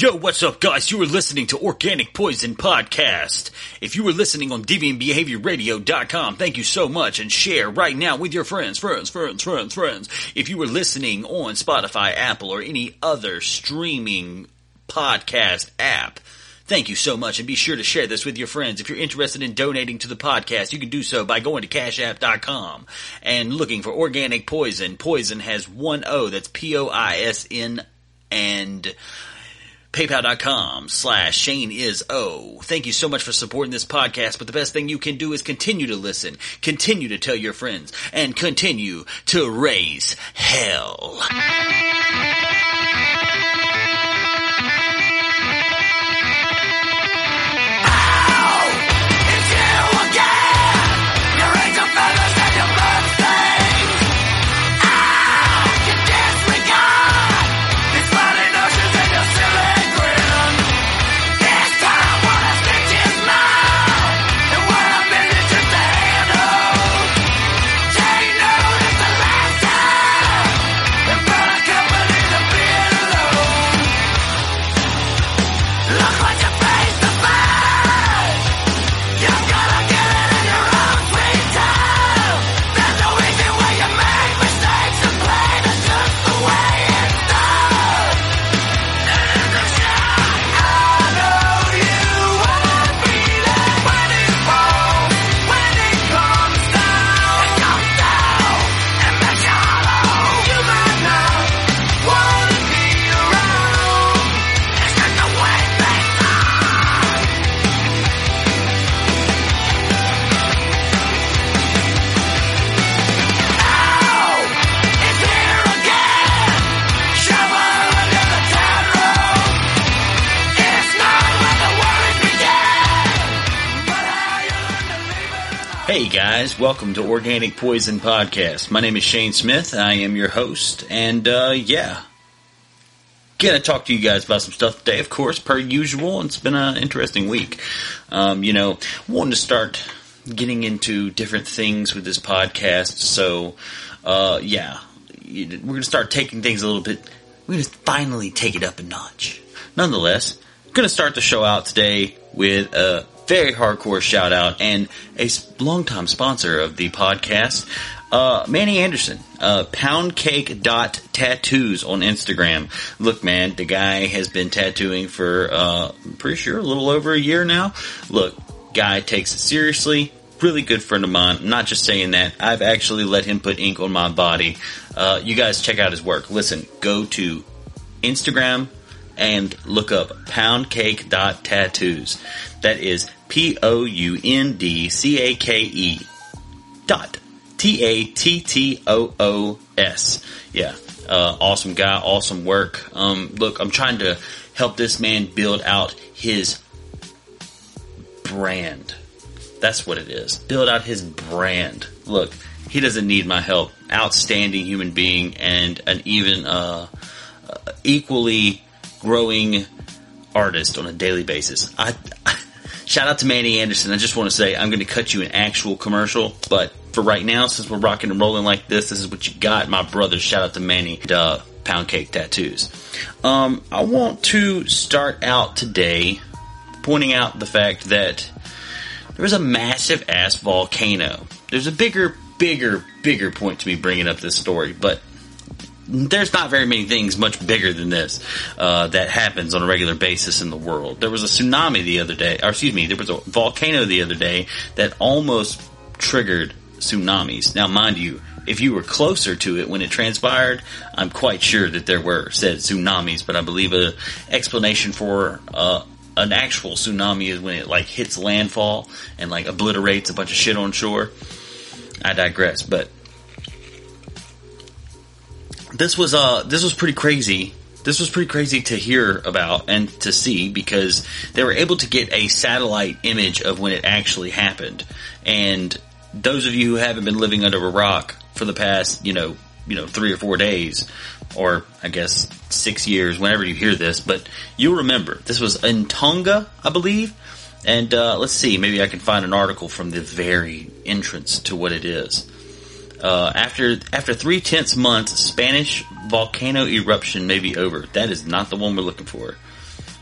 Yo, what's up, guys? You are listening to Organic Poison Podcast. If you are listening on DeviantBehaviorRadio.com, thank you so much and share right now with your friends, friends, friends, friends, friends. If you are listening on Spotify, Apple, or any other streaming podcast app, Thank you so much and be sure to share this with your friends. If you're interested in donating to the podcast, you can do so by going to cashapp.com and looking for organic poison. Poison has one O, that's P-O-I-S-N and paypal.com slash Shane is O. Thank you so much for supporting this podcast, but the best thing you can do is continue to listen, continue to tell your friends, and continue to raise hell. Hey guys, welcome to Organic Poison Podcast. My name is Shane Smith. I am your host, and uh, yeah, gonna talk to you guys about some stuff today. Of course, per usual, it's been an interesting week. Um, you know, wanting to start getting into different things with this podcast. So, uh, yeah, we're gonna start taking things a little bit. We're gonna finally take it up a notch. Nonetheless, gonna start the show out today with a very hardcore shout out and a longtime sponsor of the podcast, uh, Manny Anderson, uh, poundcake.tattoos on Instagram. Look, man, the guy has been tattooing for, uh, I'm pretty sure a little over a year now. Look, guy takes it seriously. Really good friend of mine. Not just saying that. I've actually let him put ink on my body. Uh, you guys check out his work. Listen, go to Instagram and look up poundcake.tattoos. That is P O U N D C A K E dot T A T T O O S. Yeah, uh, awesome guy, awesome work. Um, look, I'm trying to help this man build out his brand. That's what it is. Build out his brand. Look, he doesn't need my help. Outstanding human being and an even uh, uh, equally growing artist on a daily basis. I, I Shout out to Manny Anderson. I just want to say I'm going to cut you an actual commercial, but for right now, since we're rocking and rolling like this, this is what you got, my brother. Shout out to Manny, uh, Pound Cake Tattoos. Um, I want to start out today pointing out the fact that there was a massive ass volcano. There's a bigger, bigger, bigger point to me bringing up this story, but there's not very many things much bigger than this uh, that happens on a regular basis in the world. There was a tsunami the other day, or excuse me, there was a volcano the other day that almost triggered tsunamis. Now, mind you, if you were closer to it when it transpired, I'm quite sure that there were said tsunamis. But I believe a explanation for uh, an actual tsunami is when it like hits landfall and like obliterates a bunch of shit on shore. I digress, but this was uh this was pretty crazy. This was pretty crazy to hear about and to see because they were able to get a satellite image of when it actually happened. And those of you who haven't been living under a rock for the past, you know, you know, three or four days, or I guess six years, whenever you hear this, but you'll remember this was in Tonga, I believe. And uh, let's see, maybe I can find an article from the very entrance to what it is. Uh, after after three tenths months, Spanish volcano eruption may be over. That is not the one we're looking for.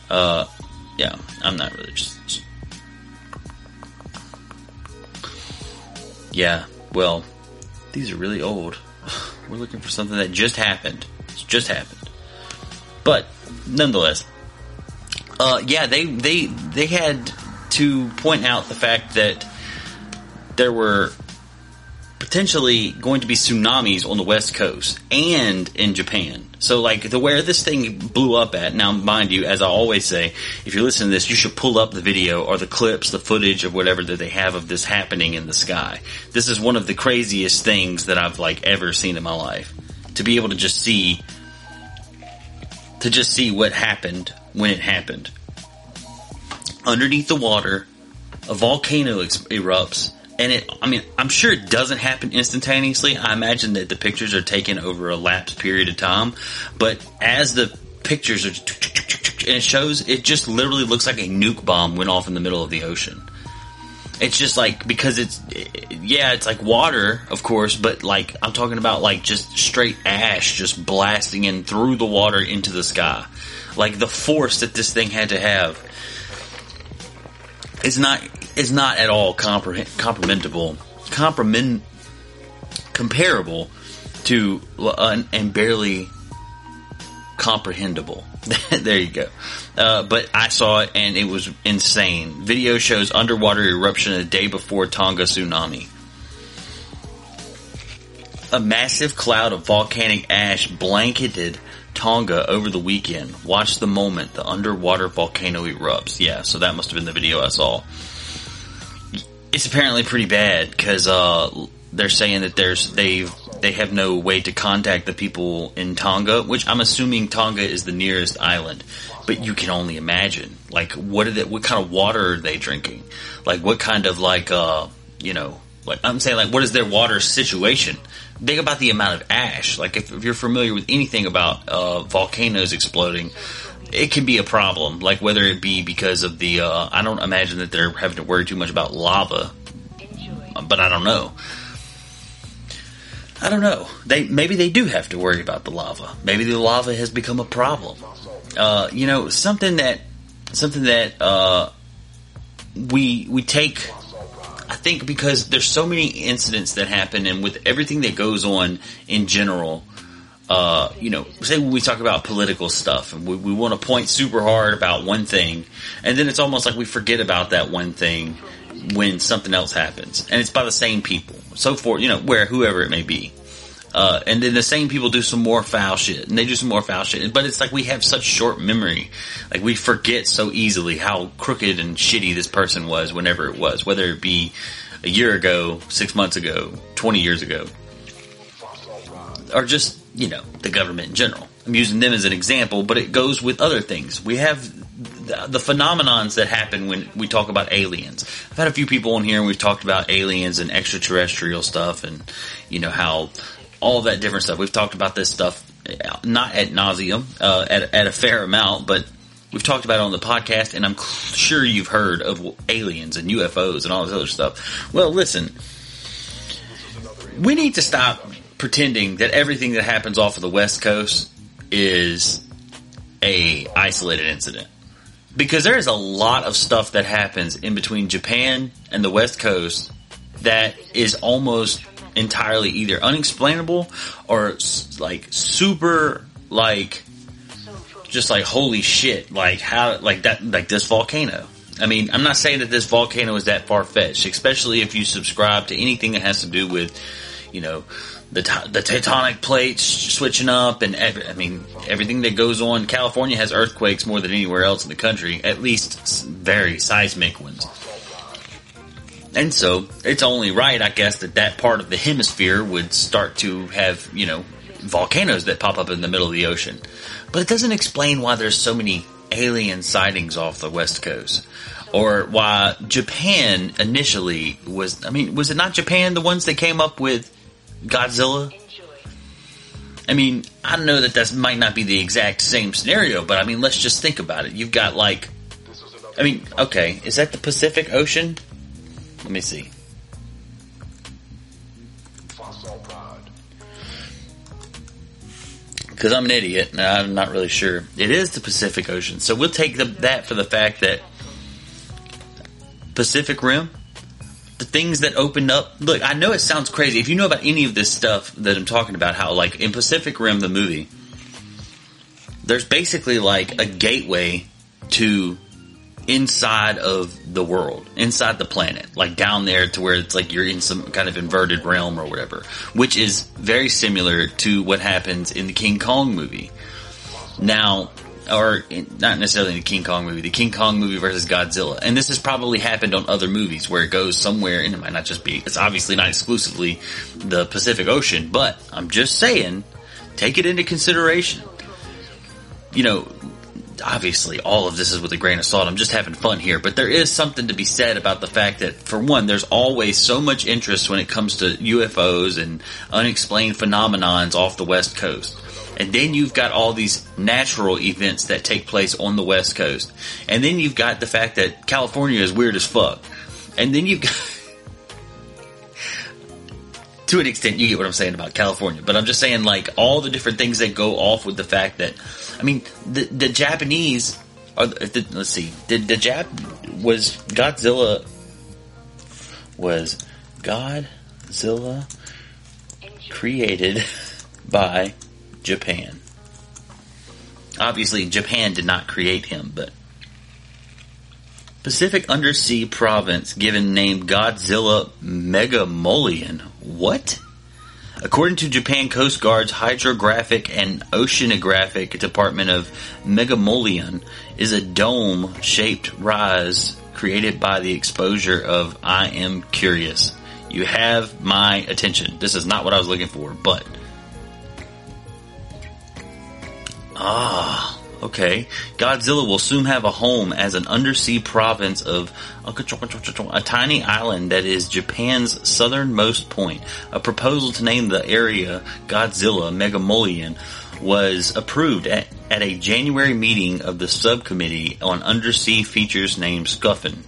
Uh, yeah, I'm not really just. Yeah, well, these are really old. We're looking for something that just happened. It's just happened. But nonetheless, uh, yeah, they they they had to point out the fact that there were potentially going to be tsunamis on the west coast and in Japan. So, like the where this thing blew up at. Now, mind you, as I always say, if you're listening to this, you should pull up the video or the clips, the footage of whatever that they have of this happening in the sky. This is one of the craziest things that I've like ever seen in my life. To be able to just see, to just see what happened when it happened. Underneath the water, a volcano erupts and it i mean i'm sure it doesn't happen instantaneously. I imagine that the pictures are taken over a lapsed period of time. But as the pictures are and it shows it just literally looks like a nuke bomb went off in the middle of the ocean. It's just like because it's yeah it's like water of course but like i'm talking about like just straight ash just blasting in through the water into the sky. Like the force that this thing had to have. Is not is not at all comprehend, comprehensible, comprehend, comparable to uh, and barely comprehensible. there you go. Uh, but I saw it and it was insane. Video shows underwater eruption a day before Tonga tsunami. A massive cloud of volcanic ash blanketed Tonga over the weekend. Watch the moment the underwater volcano erupts. Yeah, so that must have been the video I saw. It's apparently pretty bad because uh, they're saying that there's they they have no way to contact the people in Tonga, which I'm assuming Tonga is the nearest island. But you can only imagine, like, what are they, what kind of water are they drinking? Like, what kind of like, uh, you know, like I'm saying, like, what is their water situation? Think about the amount of ash. Like, if, if you're familiar with anything about uh, volcanoes exploding, it can be a problem. Like whether it be because of the, uh, I don't imagine that they're having to worry too much about lava, but I don't know. I don't know. They maybe they do have to worry about the lava. Maybe the lava has become a problem. Uh, you know, something that something that uh, we we take. I think because there's so many incidents that happen, and with everything that goes on in general, uh, you know, say we talk about political stuff and we, we want to point super hard about one thing, and then it's almost like we forget about that one thing when something else happens, and it's by the same people, so forth, you know, where whoever it may be. Uh, and then the same people do some more foul shit, and they do some more foul shit. But it's like we have such short memory, like we forget so easily how crooked and shitty this person was whenever it was, whether it be a year ago, six months ago, twenty years ago, or just you know, the government in general. I'm using them as an example, but it goes with other things. We have the, the phenomenons that happen when we talk about aliens. I've had a few people on here and we've talked about aliens and extraterrestrial stuff and, you know, how all that different stuff. We've talked about this stuff not at nauseum, uh, at, at a fair amount, but we've talked about it on the podcast and I'm sure you've heard of aliens and UFOs and all this other stuff. Well, listen, we need to stop pretending that everything that happens off of the West Coast is a isolated incident. Because there is a lot of stuff that happens in between Japan and the West Coast that is almost entirely either unexplainable or like super like just like holy shit like how like that like this volcano I mean, I'm not saying that this volcano is that far fetched, especially if you subscribe to anything that has to do with, you know, the t- the tectonic plates switching up, and I mean everything that goes on. California has earthquakes more than anywhere else in the country, at least very seismic ones. And so it's only right, I guess, that that part of the hemisphere would start to have you know volcanoes that pop up in the middle of the ocean. But it doesn't explain why there's so many alien sightings off the west coast or why Japan initially was. I mean, was it not Japan the ones that came up with Godzilla. I mean, I know that that might not be the exact same scenario, but I mean, let's just think about it. You've got like, I mean, okay, is that the Pacific Ocean? Let me see. because I'm an idiot and I'm not really sure. It is the Pacific Ocean, so we'll take the, that for the fact that Pacific Rim, the things that opened up. Look, I know it sounds crazy. If you know about any of this stuff that I'm talking about, how like in Pacific Rim, the movie, there's basically like a gateway to inside of the world, inside the planet, like down there to where it's like you're in some kind of inverted realm or whatever, which is very similar to what happens in the King Kong movie. Now, or not necessarily the King Kong movie, the King Kong movie versus Godzilla. And this has probably happened on other movies where it goes somewhere, and it might not just be, it's obviously not exclusively the Pacific Ocean, but I'm just saying, take it into consideration. You know, obviously all of this is with a grain of salt. I'm just having fun here, but there is something to be said about the fact that, for one, there's always so much interest when it comes to UFOs and unexplained phenomenons off the West Coast. And then you've got all these natural events that take place on the West Coast. And then you've got the fact that California is weird as fuck. And then you've got, to an extent, you get what I'm saying about California, but I'm just saying like all the different things that go off with the fact that, I mean, the the Japanese are. The, let's see, the the Jap was Godzilla was Godzilla created by Japan. Obviously, Japan did not create him, but Pacific Undersea Province given name Godzilla Megamullion. What? According to Japan Coast Guard's Hydrographic and Oceanographic Department of Megamullion is a dome-shaped rise created by the exposure of I am curious. You have my attention. This is not what I was looking for, but ah, Okay, Godzilla will soon have a home as an undersea province of a tiny island that is Japan's southernmost point. A proposal to name the area Godzilla Megamullion was approved at, at a January meeting of the subcommittee on undersea features named SCUFN.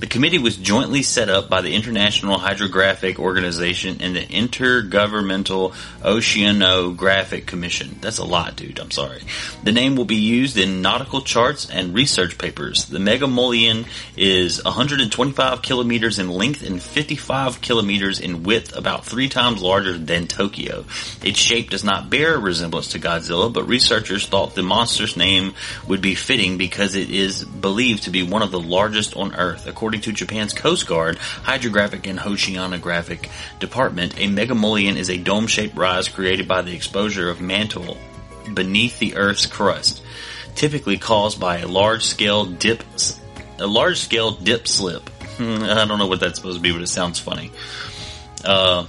The committee was jointly set up by the International Hydrographic Organization and the Intergovernmental Oceanographic Commission. That's a lot, dude. I'm sorry. The name will be used in nautical charts and research papers. The Megamullion is 125 kilometers in length and 55 kilometers in width, about three times larger than Tokyo. Its shape does not bear a resemblance to Godzilla, but researchers thought the monster's name would be fitting because it is believed to be one of the largest on Earth. According according to Japan's Coast Guard Hydrographic and Oceanographic Department, a megamullion is a dome-shaped rise created by the exposure of mantle beneath the Earth's crust, typically caused by a large-scale dip, a large-scale dip slip. Hmm, I don't know what that's supposed to be, but it sounds funny. Uh,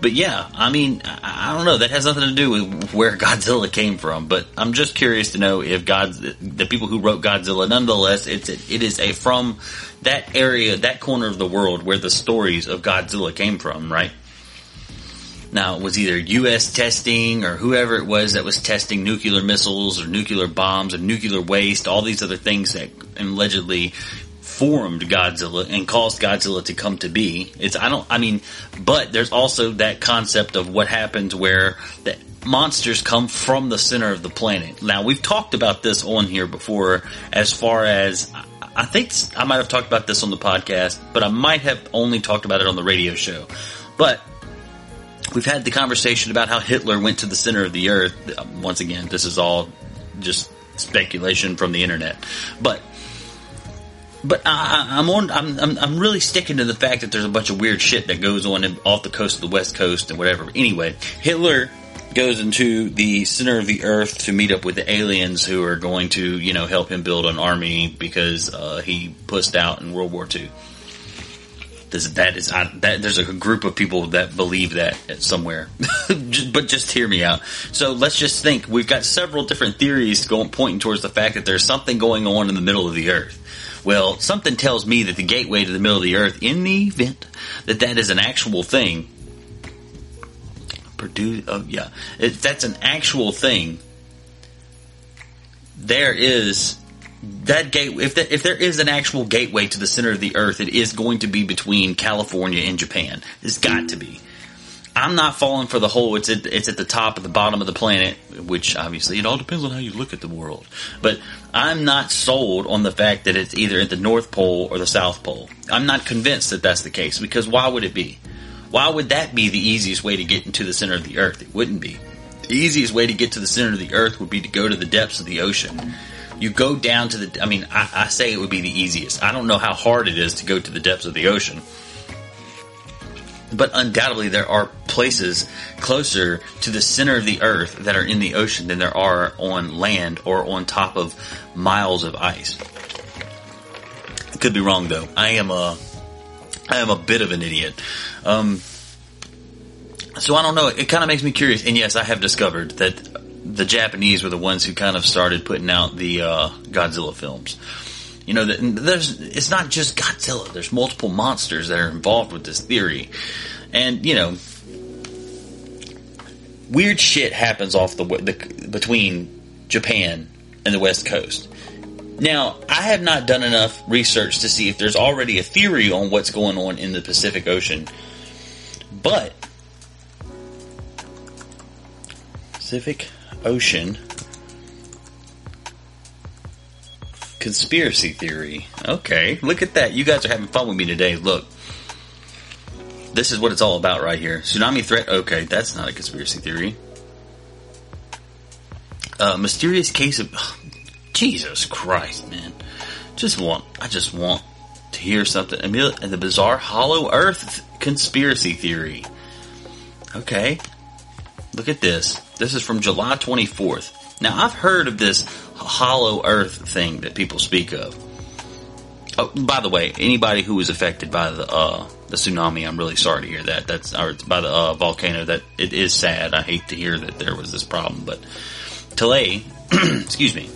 but yeah, I mean, I, don't know. That has nothing to do with where Godzilla came from. But I'm just curious to know if God, the people who wrote Godzilla, nonetheless, it's a, it is a from that area, that corner of the world where the stories of Godzilla came from, right? Now, it was either U.S. testing or whoever it was that was testing nuclear missiles or nuclear bombs or nuclear waste, all these other things that allegedly formed Godzilla and caused Godzilla to come to be. It's I don't I mean, but there's also that concept of what happens where the monsters come from the center of the planet. Now we've talked about this on here before as far as I think I might have talked about this on the podcast, but I might have only talked about it on the radio show. But we've had the conversation about how Hitler went to the center of the earth. Once again, this is all just speculation from the internet. But but I, am on. I'm, I'm, I'm really sticking to the fact that there's a bunch of weird shit that goes on in, off the coast of the West Coast and whatever. Anyway, Hitler goes into the center of the earth to meet up with the aliens who are going to, you know, help him build an army because uh, he pussed out in World War II. This, that is I, that there's a group of people that believe that somewhere, but just hear me out. So let's just think we've got several different theories going pointing towards the fact that there's something going on in the middle of the earth. Well, something tells me that the gateway to the middle of the earth, in the event that that is an actual thing, Purdue, oh yeah, if that's an actual thing, there is that gate. If if there is an actual gateway to the center of the earth, it is going to be between California and Japan. It's got to be. I'm not falling for the whole it's at, it's at the top of the bottom of the planet, which obviously it all depends on how you look at the world. But I'm not sold on the fact that it's either at the North Pole or the South Pole. I'm not convinced that that's the case because why would it be? Why would that be the easiest way to get into the center of the earth? It wouldn't be. The easiest way to get to the center of the earth would be to go to the depths of the ocean. You go down to the, I mean, I, I say it would be the easiest. I don't know how hard it is to go to the depths of the ocean but undoubtedly there are places closer to the center of the earth that are in the ocean than there are on land or on top of miles of ice. I Could be wrong though. I am a, I am a bit of an idiot. Um, so I don't know. It kind of makes me curious. And yes, I have discovered that the Japanese were the ones who kind of started putting out the uh, Godzilla films. You know, there's it's not just Godzilla. There's multiple monsters that are involved with this theory, and you know, weird shit happens off the, the between Japan and the West Coast. Now, I have not done enough research to see if there's already a theory on what's going on in the Pacific Ocean, but Pacific Ocean Conspiracy theory. Okay, look at that. You guys are having fun with me today. Look. This is what it's all about right here. Tsunami threat. Okay, that's not a conspiracy theory. Uh, mysterious case of. Jesus Christ, man. Just want. I just want to hear something. And the bizarre Hollow Earth conspiracy theory. Okay. Look at this. This is from July 24th. Now, I've heard of this hollow earth thing that people speak of. Oh, by the way, anybody who was affected by the uh, the tsunami, I'm really sorry to hear that. That's or by the uh, volcano. That it is sad. I hate to hear that there was this problem, but today, excuse me.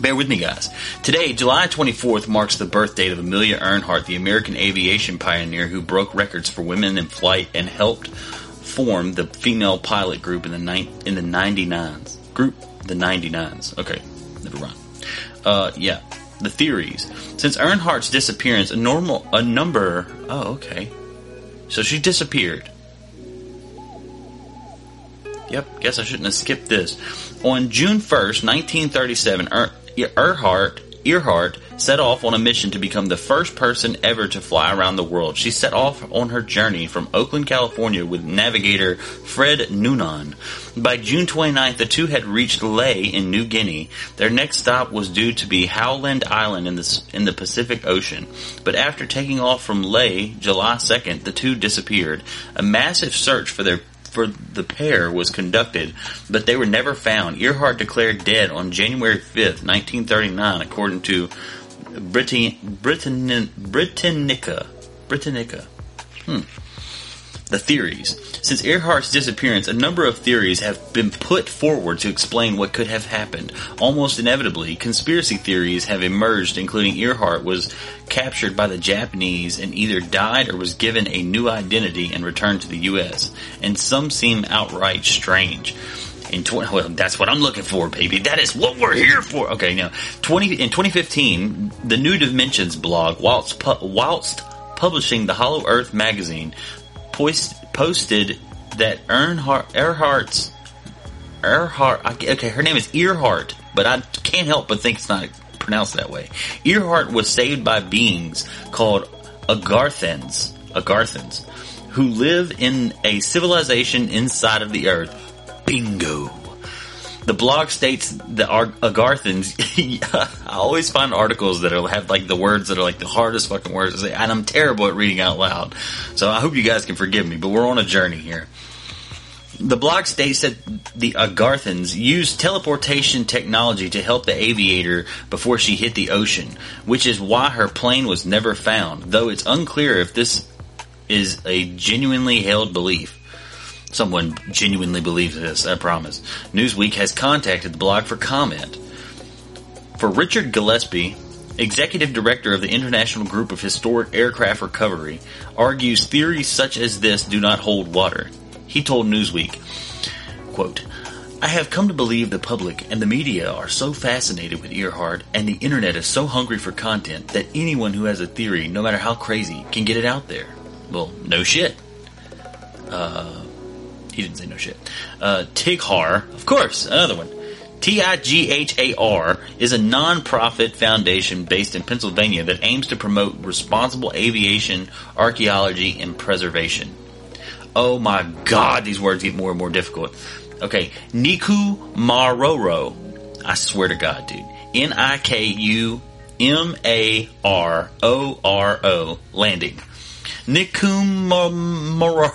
Bear with me, guys. Today, July 24th, marks the birth date of Amelia Earhart, the American aviation pioneer who broke records for women in flight and helped form the female pilot group in the ni- in the 99s. Group the 99s. Okay, never mind. Uh, yeah, the theories. Since Earnhardt's disappearance, a normal a number. Oh, okay. So she disappeared. Yep, guess I shouldn't have skipped this. On June 1st, 1937, er- Earhart set off on a mission to become the first person ever to fly around the world. She set off on her journey from Oakland, California with navigator Fred Noonan. By June 29th, the two had reached Lae in New Guinea. Their next stop was due to be Howland Island in the, in the Pacific Ocean. But after taking off from Lae, July 2nd, the two disappeared. A massive search for their for the pair was conducted, but they were never found. Earhart declared dead on January 5th, 1939, according to Britann- Britann- Britannica. Britannica. Hmm. The theories. Since Earhart's disappearance, a number of theories have been put forward to explain what could have happened. Almost inevitably, conspiracy theories have emerged, including Earhart was captured by the Japanese and either died or was given a new identity and returned to the U.S. And some seem outright strange. In 20, well, that's what I'm looking for, baby. That is what we're here for. Okay, now 20 in 2015, the New Dimensions blog, whilst pu- whilst publishing the Hollow Earth magazine, post, posted that Earnhardt, Earhart's Earhart. Okay, her name is Earhart, but I can't help but think it's not pronounced that way. Earhart was saved by beings called Agarthans, Agarthans, who live in a civilization inside of the earth. Bingo. The blog states that Agarthans. I always find articles that are, have like the words that are like the hardest fucking words to say, and I'm terrible at reading out loud. So I hope you guys can forgive me, but we're on a journey here. The blog states that the Agarthans used teleportation technology to help the aviator before she hit the ocean, which is why her plane was never found, though it's unclear if this is a genuinely held belief. Someone genuinely believes this, I promise. Newsweek has contacted the blog for comment. For Richard Gillespie, executive director of the International Group of Historic Aircraft Recovery, argues theories such as this do not hold water. He told Newsweek, quote, I have come to believe the public and the media are so fascinated with Earhart and the internet is so hungry for content that anyone who has a theory, no matter how crazy, can get it out there. Well, no shit. Uh, he didn't say no shit. Uh, Tighar, of course, another one. T I G H A R is a non-profit foundation based in Pennsylvania that aims to promote responsible aviation, archaeology, and preservation. Oh my god, these words get more and more difficult. Okay, Nikumaroro. I swear to God, dude. N I K U M A R O R O landing. Niku Maroro.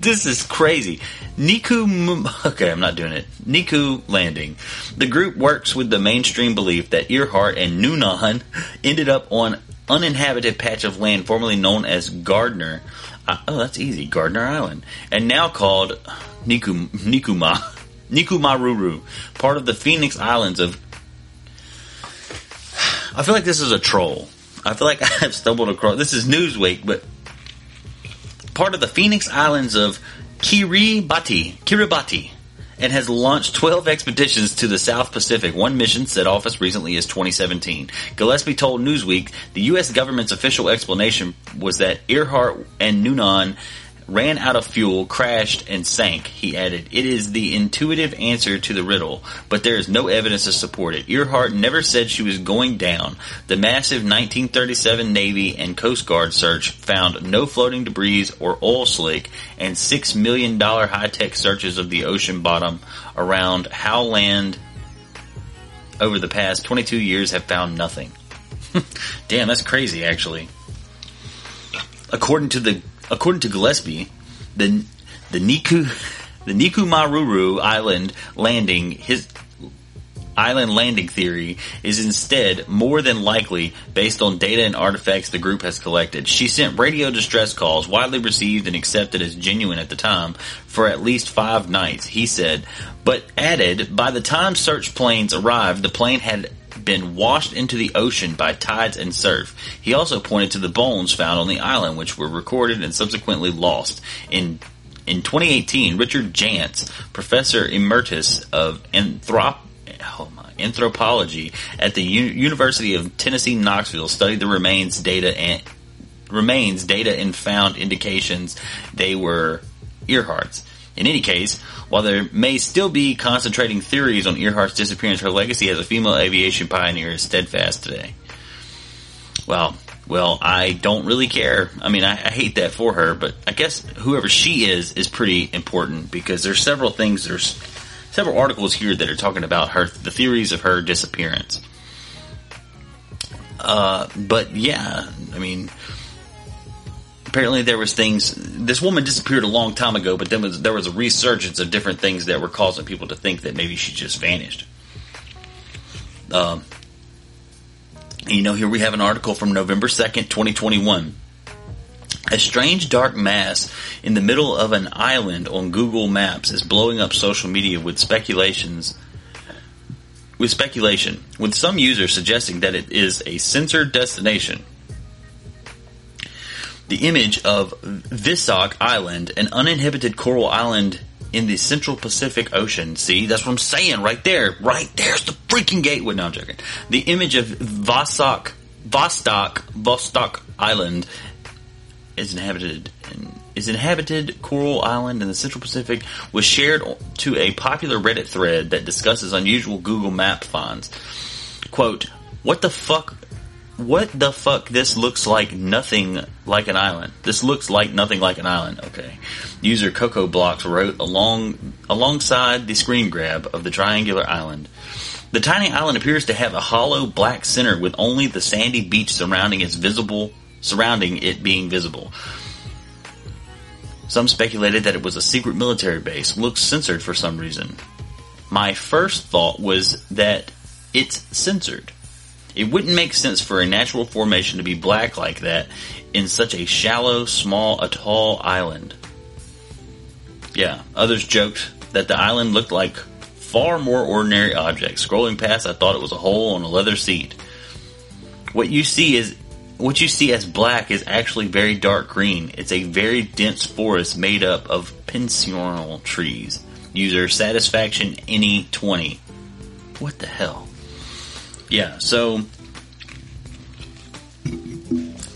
This is crazy. Niku, okay, I'm not doing it. Niku Landing. The group works with the mainstream belief that Earhart and Noonan ended up on uninhabited patch of land formerly known as Gardner. Uh, oh, that's easy. Gardner Island. And now called Niku, Nikuma. Nikumaruru. Part of the Phoenix Islands of. I feel like this is a troll. I feel like I've stumbled across. This is Newsweek, but part of the Phoenix Islands of Kiribati, Kiribati, and has launched 12 expeditions to the South Pacific. One mission set off as recently as 2017. Gillespie told Newsweek the U.S. government's official explanation was that Earhart and Noonan ran out of fuel, crashed, and sank. He added, It is the intuitive answer to the riddle, but there is no evidence to support it. Earhart never said she was going down. The massive 1937 Navy and Coast Guard search found no floating debris or oil slick, and $6 million high tech searches of the ocean bottom around Howland over the past 22 years have found nothing. Damn, that's crazy, actually. According to the According to Gillespie, the the Niku the Nikumaruru Island landing his island landing theory is instead more than likely based on data and artifacts the group has collected. She sent radio distress calls, widely received and accepted as genuine at the time, for at least five nights, he said, but added, by the time search planes arrived, the plane had been washed into the ocean by tides and surf. He also pointed to the bones found on the island, which were recorded and subsequently lost. In in 2018, Richard Jantz, professor emeritus of anthrop- oh my, anthropology at the U- University of Tennessee Knoxville, studied the remains data and remains data and found indications they were Earhart's. In any case, while there may still be concentrating theories on Earhart's disappearance, her legacy as a female aviation pioneer is steadfast today. Well, well, I don't really care. I mean, I, I, hate that for her, but I guess whoever she is is pretty important because there's several things, there's several articles here that are talking about her, the theories of her disappearance. Uh, but yeah, I mean, apparently there was things. This woman disappeared a long time ago, but then was, there was a resurgence of different things that were causing people to think that maybe she just vanished. Um, you know, here we have an article from November second, twenty twenty one. A strange dark mass in the middle of an island on Google Maps is blowing up social media with speculations with speculation, with some users suggesting that it is a censored destination the image of Visok Island, an uninhabited coral island in the central Pacific Ocean. See, that's what I'm saying right there. Right there's the freaking gateway. No, I'm joking. The image of Vostok, Vostok, Vostok Island is inhabited is inhabited coral island in the central Pacific was shared to a popular Reddit thread that discusses unusual Google Map finds. Quote, what the fuck what the fuck? This looks like nothing like an island. This looks like nothing like an island. Okay. User Coco Blocks wrote along alongside the screen grab of the triangular island. The tiny island appears to have a hollow black center with only the sandy beach surrounding its visible surrounding it being visible. Some speculated that it was a secret military base. Looks censored for some reason. My first thought was that it's censored. It wouldn't make sense for a natural formation to be black like that in such a shallow, small atoll island. Yeah, others joked that the island looked like far more ordinary objects. Scrolling past, I thought it was a hole on a leather seat. What you see is what you see as black is actually very dark green. It's a very dense forest made up of pensional trees. User satisfaction any 20. What the hell? Yeah, so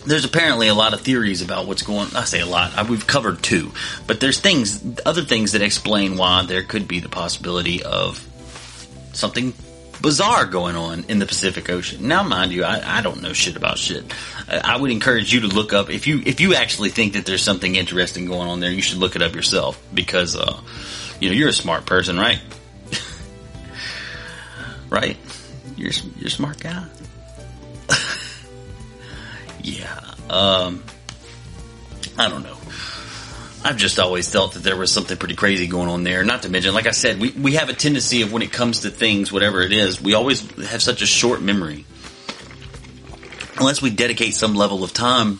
there's apparently a lot of theories about what's going. I say a lot. We've covered two, but there's things, other things that explain why there could be the possibility of something bizarre going on in the Pacific Ocean. Now, mind you, I, I don't know shit about shit. I would encourage you to look up if you if you actually think that there's something interesting going on there. You should look it up yourself because uh, you know you're a smart person, right? right? You're you're smart guy. yeah. Um, I don't know. I've just always felt that there was something pretty crazy going on there. Not to mention, like I said, we, we have a tendency of when it comes to things, whatever it is, we always have such a short memory. Unless we dedicate some level of time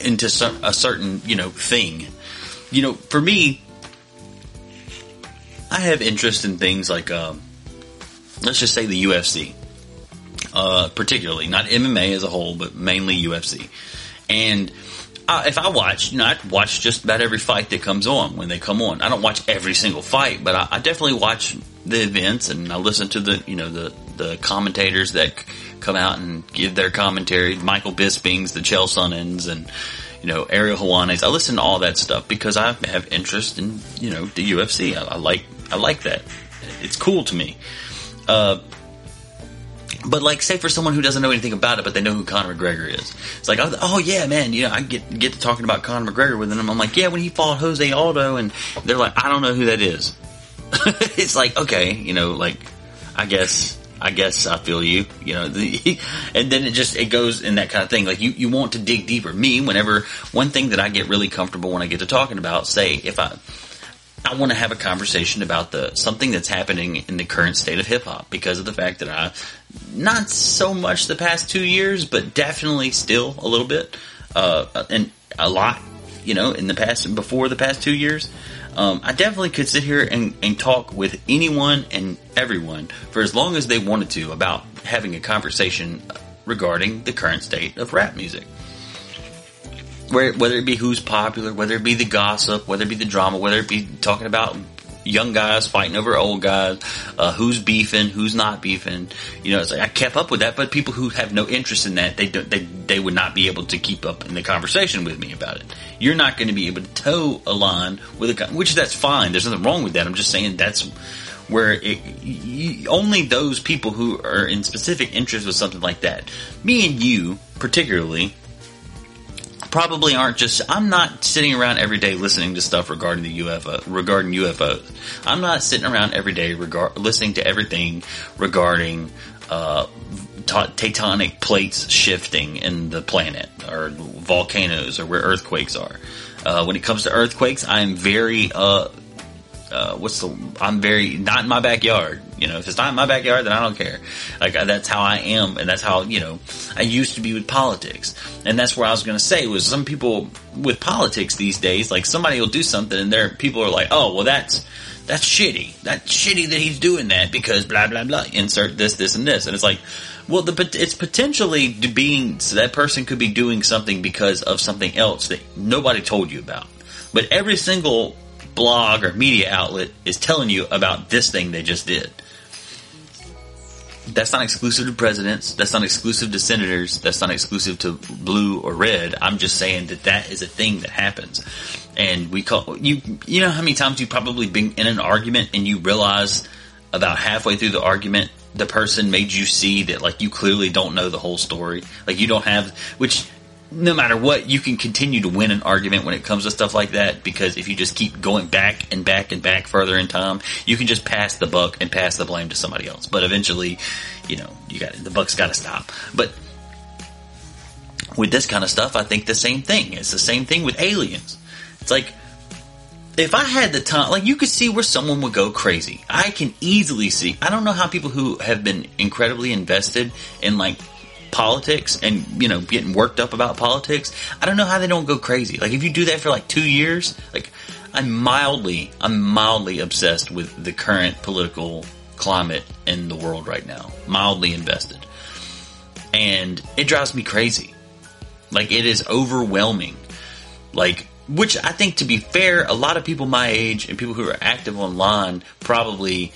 into a certain, you know, thing. You know, for me, I have interest in things like, um, let's just say the UFC. Uh, particularly, not MMA as a whole, but mainly UFC. And uh, if I watch, you know, I watch just about every fight that comes on when they come on. I don't watch every single fight, but I, I definitely watch the events and I listen to the, you know, the, the commentators that come out and give their commentary. Michael Bisping's, the Chael Sonnens, and, you know, Ariel Helwani's. I listen to all that stuff because I have interest in, you know, the UFC. I, I like, I like that. It's cool to me. Uh, but like, say for someone who doesn't know anything about it, but they know who Conor McGregor is, it's like, oh yeah, man, you know, I get get to talking about Conor McGregor with them. I'm like, yeah, when he fought Jose Aldo, and they're like, I don't know who that is. it's like, okay, you know, like, I guess, I guess I feel you, you know, the, and then it just it goes in that kind of thing. Like you you want to dig deeper. Me, whenever one thing that I get really comfortable when I get to talking about, say if I I want to have a conversation about the something that's happening in the current state of hip hop because of the fact that I, not so much the past two years, but definitely still a little bit, uh, and a lot, you know, in the past before the past two years. Um, I definitely could sit here and, and talk with anyone and everyone for as long as they wanted to about having a conversation regarding the current state of rap music whether it be who's popular, whether it be the gossip, whether it be the drama, whether it be talking about young guys fighting over old guys, uh, who's beefing, who's not beefing. You know, it's like I kept up with that, but people who have no interest in that, they don't, they they would not be able to keep up in the conversation with me about it. You're not going to be able to toe a line with a, which that's fine. There's nothing wrong with that. I'm just saying that's where it, only those people who are in specific interest with something like that, me and you particularly, probably aren't just. I'm not sitting around every day listening to stuff regarding the UFO, regarding UFOs. I'm not sitting around every day regard, listening to everything regarding uh, tectonic plates shifting in the planet or volcanoes or where earthquakes are. Uh, when it comes to earthquakes, I am very uh, uh, what's the I'm very not in my backyard. You know, if it's not in my backyard, then I don't care. Like that's how I am, and that's how you know I used to be with politics, and that's where I was going to say was some people with politics these days, like somebody will do something, and there people are like, oh well, that's that's shitty. That's shitty that he's doing that because blah blah blah. Insert this, this, and this, and it's like, well, the it's potentially being so that person could be doing something because of something else that nobody told you about. But every single blog or media outlet is telling you about this thing they just did. That's not exclusive to presidents. That's not exclusive to senators. That's not exclusive to blue or red. I'm just saying that that is a thing that happens. And we call you. You know how many times you've probably been in an argument and you realize about halfway through the argument the person made you see that like you clearly don't know the whole story. Like you don't have which no matter what, you can continue to win an argument when it comes to stuff like that because if you just keep going back and back and back further in time, you can just pass the buck and pass the blame to somebody else. But eventually, you know, you got the buck's got to stop. But with this kind of stuff, I think the same thing. It's the same thing with aliens. It's like if I had the time, like you could see where someone would go crazy. I can easily see. I don't know how people who have been incredibly invested in like politics and you know getting worked up about politics, I don't know how they don't go crazy. Like if you do that for like two years, like I'm mildly, I'm mildly obsessed with the current political climate in the world right now. Mildly invested, and it drives me crazy. Like it is overwhelming. Like which I think, to be fair, a lot of people my age and people who are active online probably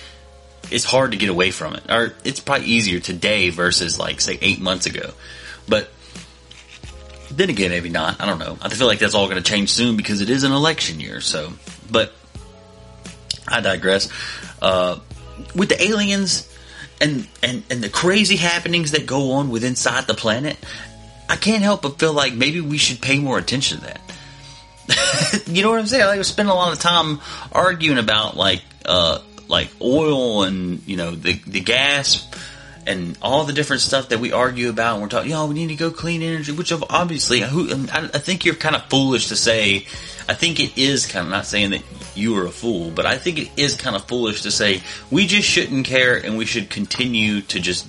it's hard to get away from it. Or it's probably easier today versus like say eight months ago. But Then again, maybe not. I don't know. I feel like that's all going to change soon because it is an election year. So, but I digress. Uh, with the aliens and, and, and the crazy happenings that go on with inside the planet, I can't help but feel like maybe we should pay more attention to that. you know what I'm saying? Like, we spend a lot of time arguing about like, uh, like oil and, you know, the, the gas and all the different stuff that we argue about, and we're talking, know, we need to go clean energy, which obviously, who, I, I think you're kind of foolish to say. I think it is kind of not saying that you are a fool, but I think it is kind of foolish to say we just shouldn't care and we should continue to just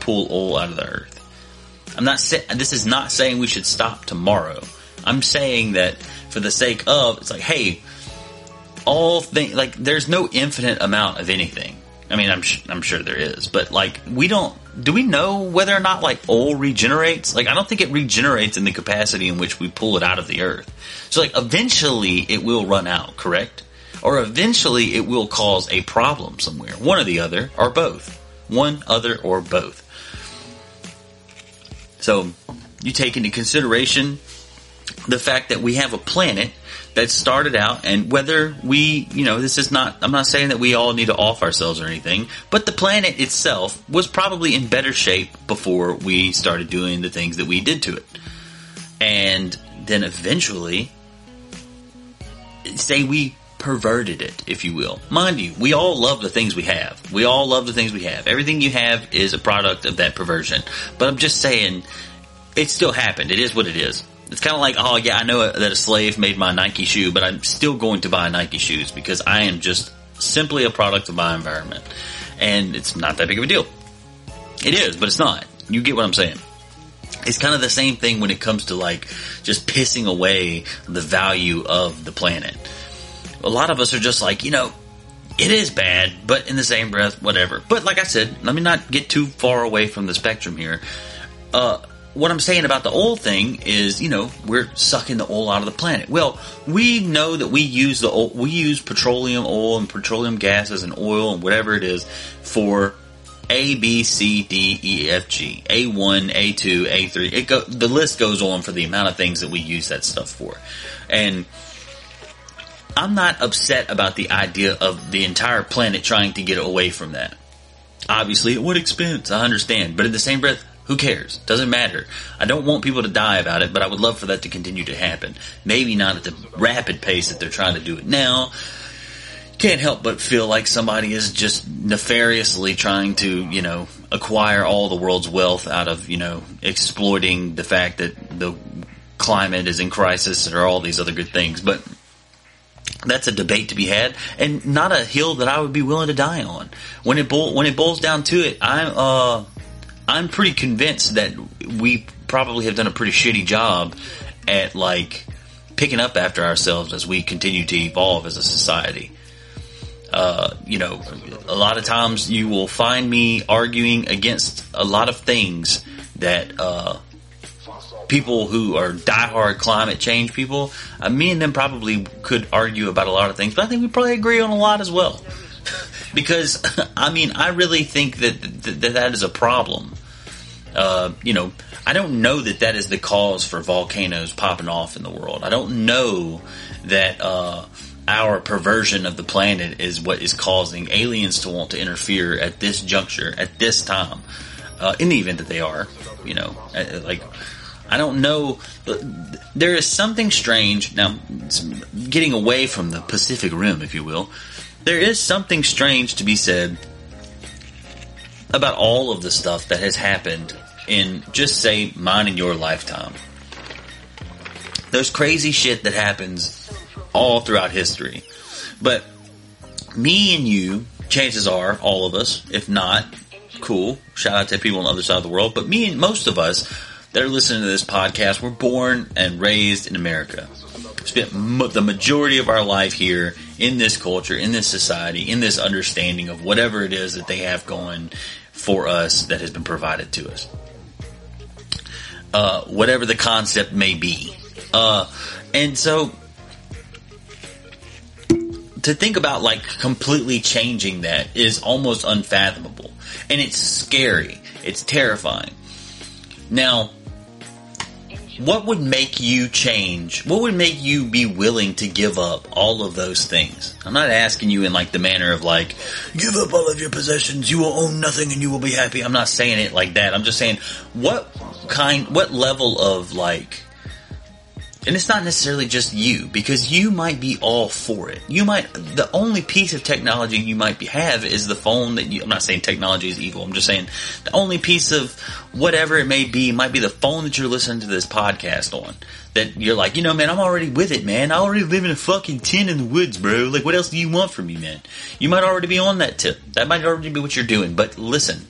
pull oil out of the earth. I'm not saying this is not saying we should stop tomorrow. I'm saying that for the sake of, it's like, hey, all things like there's no infinite amount of anything. I mean, I'm I'm sure there is, but like we don't. Do we know whether or not like oil regenerates? Like, I don't think it regenerates in the capacity in which we pull it out of the earth. So, like, eventually it will run out, correct? Or eventually it will cause a problem somewhere. One or the other, or both. One, other, or both. So, you take into consideration the fact that we have a planet that started out and whether we, you know, this is not, I'm not saying that we all need to off ourselves or anything, but the planet itself was probably in better shape before we started doing the things that we did to it. And then eventually, say we perverted it, if you will. Mind you, we all love the things we have. We all love the things we have. Everything you have is a product of that perversion. But I'm just saying, it still happened. It is what it is. It's kind of like, oh yeah, I know that a slave made my Nike shoe, but I'm still going to buy Nike shoes because I am just simply a product of my environment. And it's not that big of a deal. It is, but it's not. You get what I'm saying. It's kind of the same thing when it comes to like just pissing away the value of the planet. A lot of us are just like, you know, it is bad, but in the same breath, whatever. But like I said, let me not get too far away from the spectrum here. Uh, what I'm saying about the oil thing is, you know, we're sucking the oil out of the planet. Well, we know that we use the oil, we use petroleum oil and petroleum gases and oil and whatever it is for A, B, C, D, E, F, G, A1, A2, A3. It go, the list goes on for the amount of things that we use that stuff for. And I'm not upset about the idea of the entire planet trying to get away from that. Obviously, at what expense? I understand. But in the same breath, who cares? Doesn't matter. I don't want people to die about it, but I would love for that to continue to happen. Maybe not at the rapid pace that they're trying to do it now. Can't help but feel like somebody is just nefariously trying to, you know, acquire all the world's wealth out of, you know, exploiting the fact that the climate is in crisis or all these other good things. But that's a debate to be had, and not a hill that I would be willing to die on. When it when it boils down to it, I'm uh, I'm pretty convinced that we probably have done a pretty shitty job at like picking up after ourselves as we continue to evolve as a society. Uh, you know, a lot of times you will find me arguing against a lot of things that uh, people who are diehard climate change people. Uh, me and them probably could argue about a lot of things, but I think we probably agree on a lot as well. because I mean, I really think that that, that is a problem. Uh, you know, I don't know that that is the cause for volcanoes popping off in the world. I don't know that uh, our perversion of the planet is what is causing aliens to want to interfere at this juncture, at this time. Uh, in the event that they are, you know, uh, like I don't know. There is something strange now. Getting away from the Pacific Rim, if you will, there is something strange to be said about all of the stuff that has happened in just say mine and your lifetime. There's crazy shit that happens all throughout history. But me and you, chances are, all of us, if not, cool. Shout out to people on the other side of the world. But me and most of us that are listening to this podcast were born and raised in America. Spent the majority of our life here in this culture, in this society, in this understanding of whatever it is that they have going for us that has been provided to us uh, whatever the concept may be. Uh, and so to think about like completely changing that is almost unfathomable. And it's scary. It's terrifying. Now, what would make you change? What would make you be willing to give up all of those things? I'm not asking you in like the manner of like, give up all of your possessions, you will own nothing and you will be happy. I'm not saying it like that. I'm just saying, what kind, what level of like, and it's not necessarily just you, because you might be all for it. You might, the only piece of technology you might be, have is the phone that you, I'm not saying technology is evil, I'm just saying the only piece of whatever it may be might be the phone that you're listening to this podcast on. That you're like, you know, man, I'm already with it, man. I already live in a fucking tent in the woods, bro. Like, what else do you want from me, man? You might already be on that tip. That might already be what you're doing, but listen.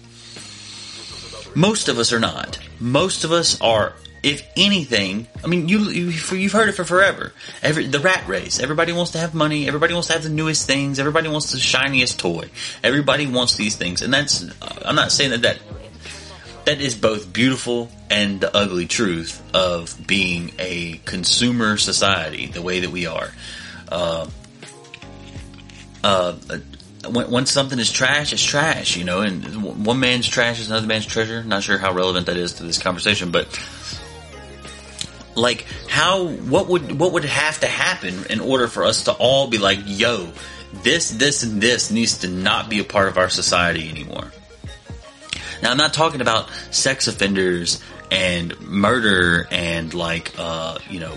Most of us are not. Most of us are if anything, I mean, you, you have heard it for forever. Every the rat race. Everybody wants to have money. Everybody wants to have the newest things. Everybody wants the shiniest toy. Everybody wants these things, and that's. I'm not saying that that that is both beautiful and the ugly truth of being a consumer society, the way that we are. Uh, uh, when, when, something is trash, it's trash, you know, and one man's trash is another man's treasure. Not sure how relevant that is to this conversation, but like how what would what would have to happen in order for us to all be like, yo, this, this, and this needs to not be a part of our society anymore. Now, I'm not talking about sex offenders and murder and like, uh, you know,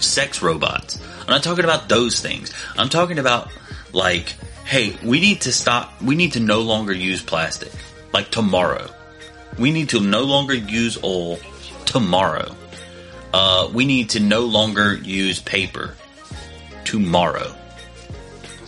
sex robots. I'm not talking about those things. I'm talking about like, hey, we need to stop. We need to no longer use plastic. Like tomorrow, we need to no longer use oil tomorrow uh, we need to no longer use paper tomorrow.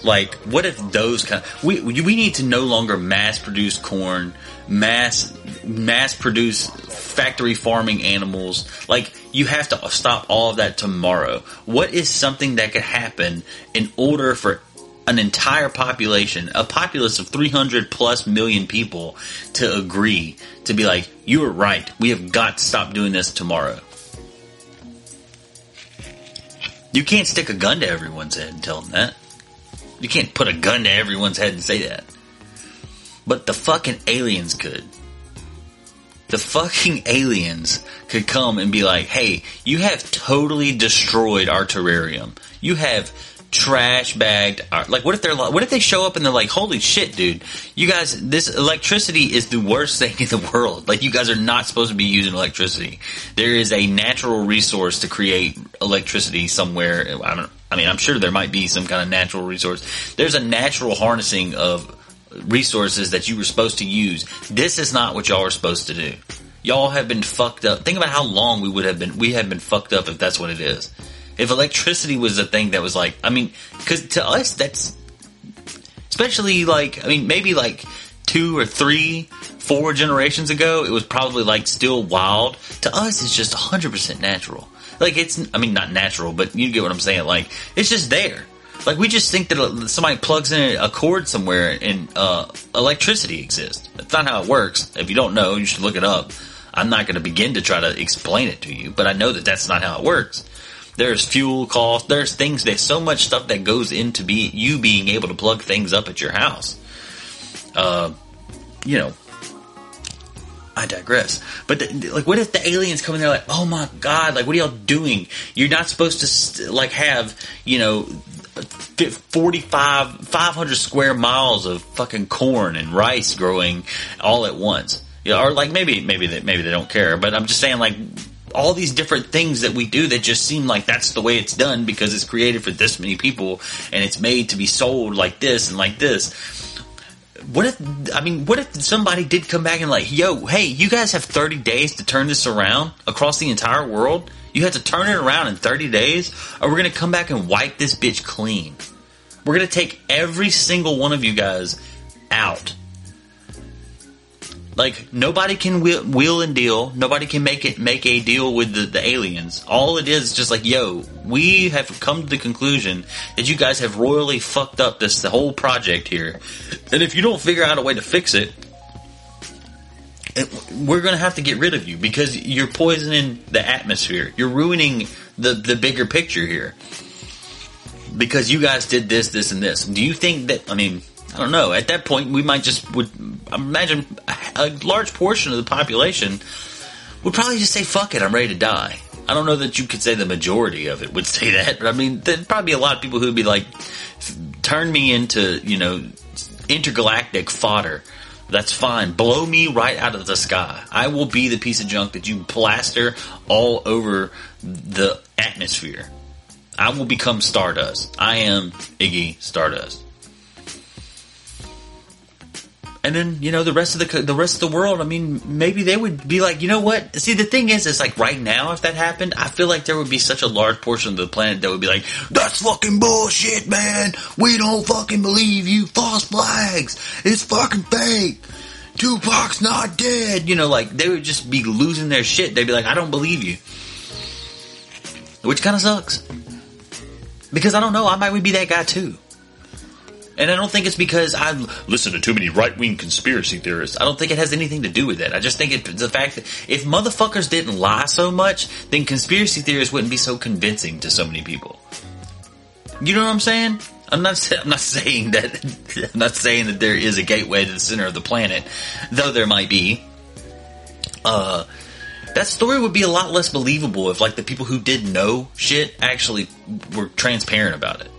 Like, what if those kind? We we need to no longer mass produce corn, mass mass produce factory farming animals. Like, you have to stop all of that tomorrow. What is something that could happen in order for an entire population, a populace of 300 plus million people, to agree to be like, you are right. We have got to stop doing this tomorrow. You can't stick a gun to everyone's head and tell them that. You can't put a gun to everyone's head and say that. But the fucking aliens could. The fucking aliens could come and be like, hey, you have totally destroyed our terrarium. You have trash bagged. Like, what if they're what if they show up and they're like, holy shit, dude, you guys, this electricity is the worst thing in the world. Like, you guys are not supposed to be using electricity. There is a natural resource to create electricity somewhere. I don't, I mean, I'm sure there might be some kind of natural resource. There's a natural harnessing of resources that you were supposed to use. This is not what y'all are supposed to do. Y'all have been fucked up. Think about how long we would have been, we have been fucked up if that's what it is. If electricity was a thing that was like, I mean, because to us that's especially like, I mean, maybe like two or three, four generations ago, it was probably like still wild. To us, it's just 100% natural. Like it's, I mean, not natural, but you get what I'm saying. Like it's just there. Like we just think that somebody plugs in a cord somewhere and uh, electricity exists. That's not how it works. If you don't know, you should look it up. I'm not going to begin to try to explain it to you, but I know that that's not how it works. There's fuel costs. There's things. There's so much stuff that goes into be you being able to plug things up at your house. Uh, you know, I digress. But the, like, what if the aliens come in there like, oh my god, like, what are y'all doing? You're not supposed to st- like have you know. 45 500 square miles of fucking corn and rice growing all at once or like maybe maybe maybe they don't care but i'm just saying like all these different things that we do that just seem like that's the way it's done because it's created for this many people and it's made to be sold like this and like this. What if, I mean, what if somebody did come back and like, yo, hey, you guys have 30 days to turn this around across the entire world? You have to turn it around in 30 days or we're to come back and wipe this bitch clean. We're to take every single one of you guys out like nobody can wheel, and deal. Nobody can make it make a deal with the, the aliens. All it is is just like, yo, we have come to the conclusion that you guys have royally fucked up this the whole project here, and if you don't figure out a way to fix it, it we're to have to get rid of you because you're poisoning the atmosphere. You're ruining the the bigger picture here because you guys did this, this, and this. Do you think that? I mean, I don't know. At that point, we might just would imagine a large portion of the population would probably just say, "Fuck it, I'm ready to die." I don't know that you could say the majority of it would say that, but I mean, there'd probably be a lot of people who'd be like, turn me into, you know, intergalactic fodder. That's fine. Blow me right out of the sky. I will be the piece of junk that you plaster all over the atmosphere. I will become Stardust. I am Iggy Stardust. And then you know the rest of the the rest of the world. I mean, maybe they would be like, you know what? See, the thing is, it's like right now, if that happened, I feel like there would be such a large portion of the planet that would be like, "That's fucking bullshit, man. We don't fucking believe you. False flags. It's fucking fake. Tupac's not dead." You know, like they would just be losing their shit. They'd be like, "I don't believe you," which kind of sucks because I don't know. I might be that guy too. And I don't think it's because I listen to too many right wing conspiracy theorists. I don't think it has anything to do with that. I just think it's the fact that if motherfuckers didn't lie so much, then conspiracy theorists wouldn't be so convincing to so many people. You know what I'm saying? I'm not. I'm not saying that. I'm not saying that there is a gateway to the center of the planet, though there might be. Uh, that story would be a lot less believable if, like, the people who did know shit actually were transparent about it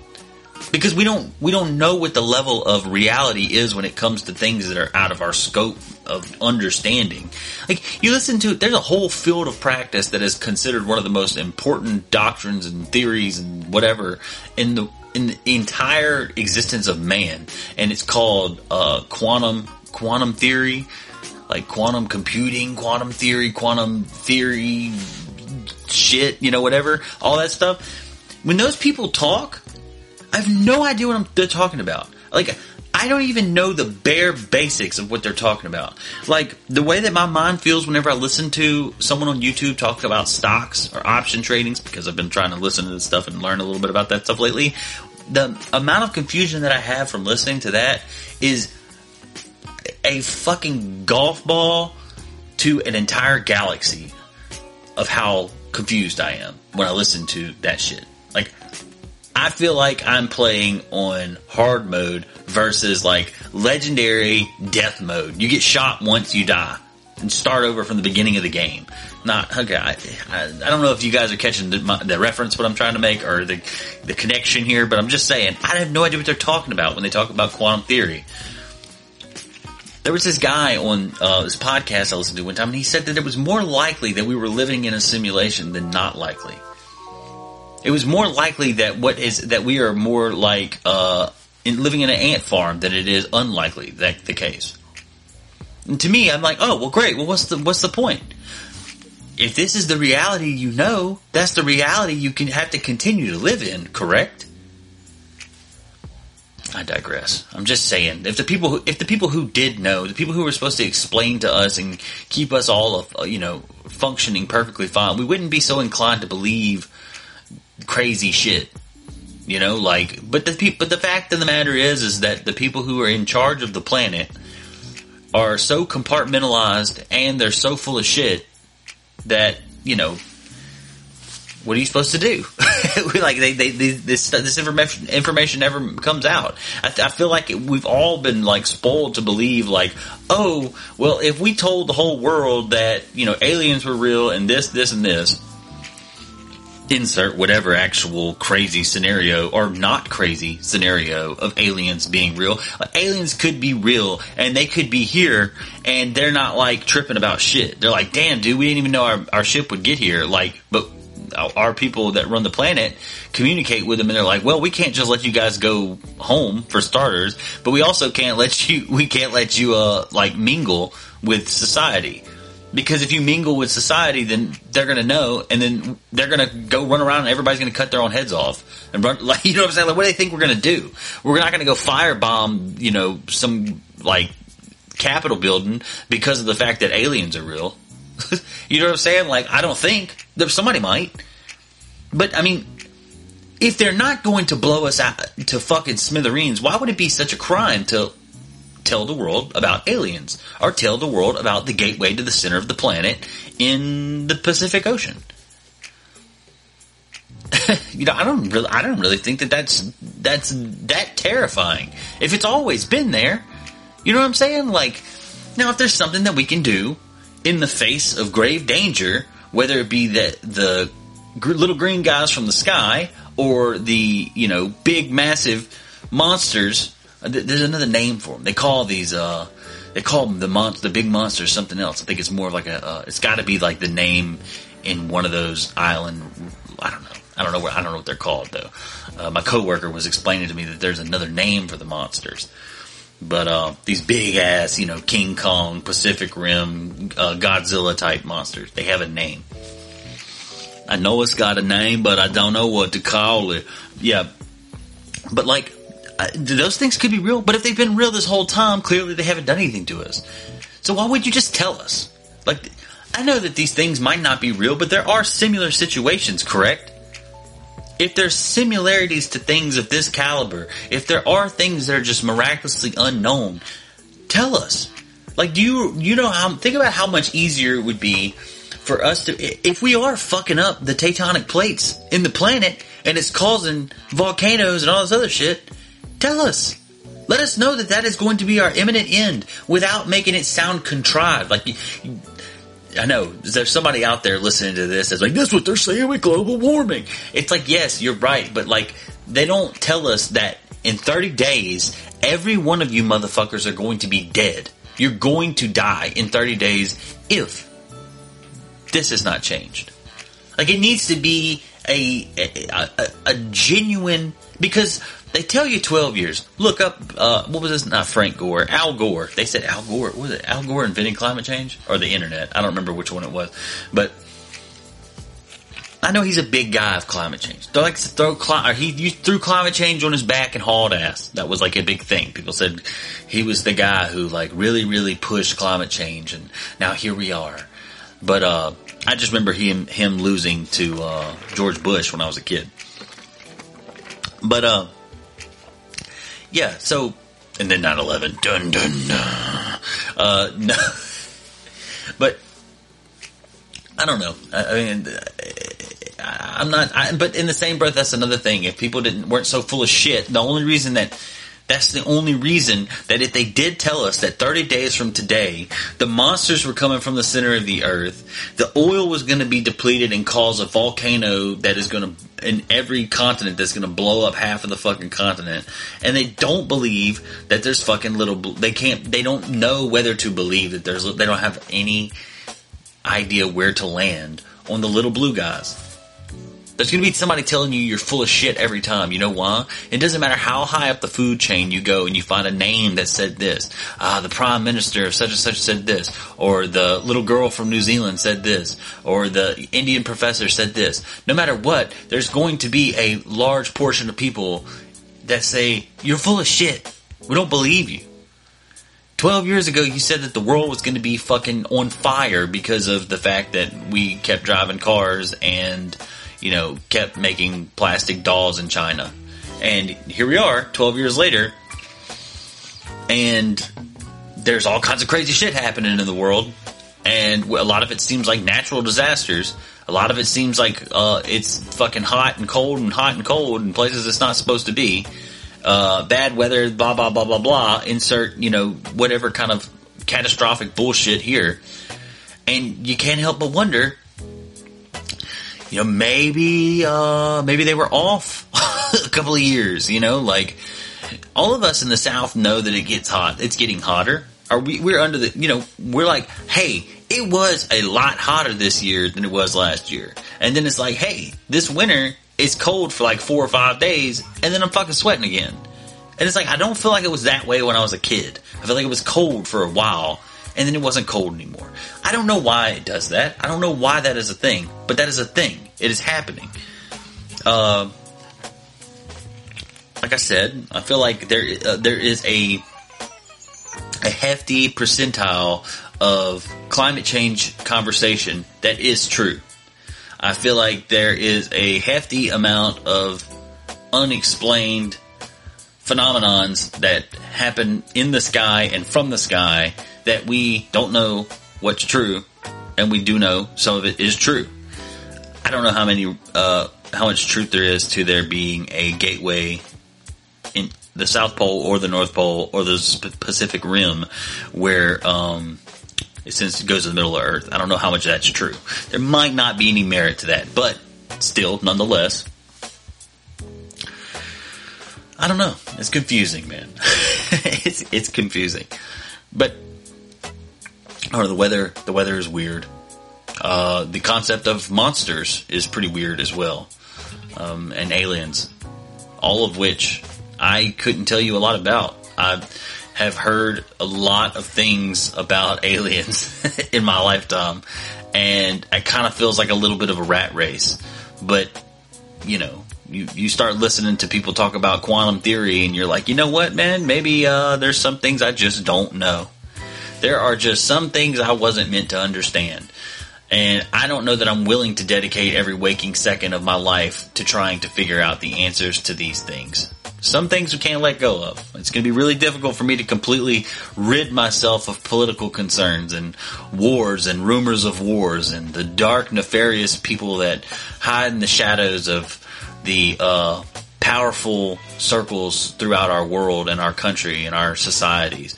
because we don't we don't know what the level of reality is when it comes to things that are out of our scope of understanding. Like you listen to there's a whole field of practice that is considered one of the most important doctrines and theories and whatever in the in the entire existence of man, and it's called uh, quantum quantum theory, like quantum computing, quantum theory, quantum theory, shit, you know, whatever, all that stuff. When those people talk, I have no idea what I'm, they're talking about. Like, I don't even know the bare basics of what they're talking about. Like, the way that my mind feels whenever I listen to someone on YouTube talk about stocks or option tradings, because I've been trying to listen to this stuff and learn a little bit about that stuff lately, the amount of confusion that I have from listening to that is a fucking golf ball to an entire galaxy of how confused I am when I listen to that shit. I feel like I'm playing on hard mode versus like legendary death mode. You get shot once you die and start over from the beginning of the game. Not okay. I, I, I don't know if you guys are catching the, my, the, reference what I'm trying to make or the the connection here, but I'm just saying I have no idea what they're talking about when they talk about quantum theory. There was this guy on uh, this podcast I listened to one time, and he said that it was more likely that we were living in a simulation than not likely. It was more likely that what is that we are more like uh, in living in an ant farm than it is unlikely that the case. And to me, I'm like, oh well, great. Well, what's the what's the point? If this is the reality you know, that's the reality you can have to continue to live in. Correct? I digress. I'm just saying, if the people who, if the people who did know, the people who were supposed to explain to us and keep us all, uh, you know, functioning perfectly fine, we wouldn't be so inclined to believe crazy shit. You know, like, but the but the fact of the matter is, is that the people who are in charge of the planet are so compartmentalized and they're so full of shit that you know, what are you supposed to do? like they, they, they, this this information information never comes out. I, I feel like we've all been like spoiled to believe like, oh, well, if we told the whole world that you know aliens were real and this, this, and this insert whatever actual crazy scenario or not crazy scenario of aliens being real. Like, aliens could be real and they could be here and they're not like tripping about shit. They're like, damn, dude, we didn't even know our, our ship would get here. Like, but our people that run the planet communicate with them and they're like, well, we can't just let you guys go home for starters, but we also can't let you, we can't let you, uh, like mingle with society. Because if you mingle with society, then they're going to know, and then they're going to go run around, and everybody's going to cut their own heads off and run. Like you know what I'm saying? Like, what do they think we're going to do? We're not going to go firebomb, you know, some like Capitol building because of the fact that aliens are real. you know what I'm saying? Like, I don't think somebody might, but I mean, if they're not going to blow us out to fucking smithereens, why would it be such a crime to tell the world about aliens or tell the world about the gateway to the center of the planet in the Pacific Ocean. you know, I don't really, I don't really think that that's that's that terrifying. If it's always been there, you know what I'm saying? Like, now if there's something that we can do in the face of grave danger, whether it be that the little green guys from the sky or the you know big massive monsters. Th- There's another name for them. They call these uh, they call them the mon- the big monsters something else. I think it's more of like a uh, it's got to be like the name in one of those island. I don't know. I don't know where I don't know what they're called though. Uh, my coworker was explaining to me that there's another name for the monsters. But uh, these big ass, you know, King Kong, Pacific Rim, uh, Godzilla type monsters, they have a name. I know it's got a name, but I don't know what to call it. Yeah, but like, uh, those things could be real. But if they've been real this whole time, clearly they haven't done anything to us. So why would you just tell us? Like, I know that these things might not be real, but there are similar situations, correct? if there's similarities to things of this caliber, if there are things that are just miraculously unknown, tell us. Like, do you you know how? Think about how much easier it would be for us to if we are fucking up the tectonic plates in the planet and it's causing volcanoes and all this other shit. Tell us. Let us know that that is going to be our imminent end without making it sound contrived. Like, I know there's somebody out there listening to this that's like, that's what they're saying with global warming. It's like, yes, you're right, but like, they don't tell us that in 30 days, every one of you motherfuckers are going to be dead. You're going to die in 30 days if this has not changed. Like, it needs to be a, a, a, genuine, because they tell you 12 years. Look up, uh, what was this? Not Frank Gore, Al Gore. They said Al Gore, was it? Al Gore inventing climate change? Or the internet? I don't remember which one it was. But I know he's a big guy of climate change. They like to throw cli- he threw climate change on his back and hauled ass. That was like a big thing. People said he was the guy who like really, really pushed climate change, and now here we are. But uh, I just remember him him losing to uh, George Bush when I was a kid. But uh, yeah. So and then 9-11. Dun dun. dun. Uh, no, but I don't know. I, I mean, I'm not. I, but in the same breath, that's another thing. If people didn't weren't so full of shit, the only reason that that's the only reason that if they did tell us that 30 days from today, the monsters were coming from the center of the earth, the oil was going to be depleted and cause a volcano that is going to, in every continent, that's going to blow up half of the fucking continent. And they don't believe that there's fucking little, they can't, they don't know whether to believe that there's, they don't have any idea where to land on the little blue guys. There's going to be somebody telling you you're full of shit every time. You know why? It doesn't matter how high up the food chain you go and you find a name that said this. Ah, the prime minister of such and such said this. Or the little girl from New Zealand said this. Or the Indian professor said this. No matter what, there's going to be a large portion of people that say, you're full of shit. We don't believe you. 12 years ago, you said that the world was going to be fucking on fire because of the fact that we kept driving cars and, you know, kept making plastic dolls in China. And here we are, 12 years later, and there's all kinds of crazy shit happening in the world. And a lot of it seems like natural disasters. A lot of it seems like uh, it's fucking hot and cold and hot and cold in places it's not supposed to be uh, bad weather, blah blah blah blah blah. Insert you know whatever kind of catastrophic bullshit here, and you can't help but wonder. You know, maybe uh, maybe they were off a couple of years. You know, like all of us in the South know that it gets hot. It's getting hotter. Are we? We're under the. You know, we're like, hey, it was a lot hotter this year than it was last year, and then it's like, hey, this winter it's cold for like four or five days, and then I'm fucking sweating again. And it's like I don't feel like it was that way when I was a kid. I feel like it was cold for a while, and then it wasn't cold anymore. I don't know why it does that. I don't know why that is a thing, but that is a thing. It is happening. Uh, like I said, I feel like there uh, there is a a hefty percentile of climate change conversation that is true. I feel like there is a hefty amount of unexplained phenomenons that happen in the sky and from the sky that we don't know what's true, and we do know some of it is true. I don't know how many, uh, how much truth there is to there being a gateway in the South Pole or the North Pole or the Pacific Rim where, um, since it goes to the middle of Earth. I don't know how much that's true. There might not be any merit to that, but still, nonetheless, I don't know. It's confusing, man. it's it's confusing, but or the weather the weather is weird. Uh, the concept of monsters is pretty weird as well, um, and aliens, all of which I couldn't tell you a lot about. I have heard a lot of things about aliens in my lifetime, and it kind of feels like a little bit of a rat race. But you know, you you start listening to people talk about quantum theory, and you're like, you know what, man? Maybe uh, there's some things I just don't know. There are just some things I wasn't meant to understand. And I don't know that I'm willing to dedicate every waking second of my life to trying to figure out the answers to these things. Some things we can't let go of. It's going to be really difficult for me to completely rid myself of political concerns and wars and rumors of wars and the dark, nefarious people that hide in the shadows of the uh, powerful circles throughout our world and our country and our societies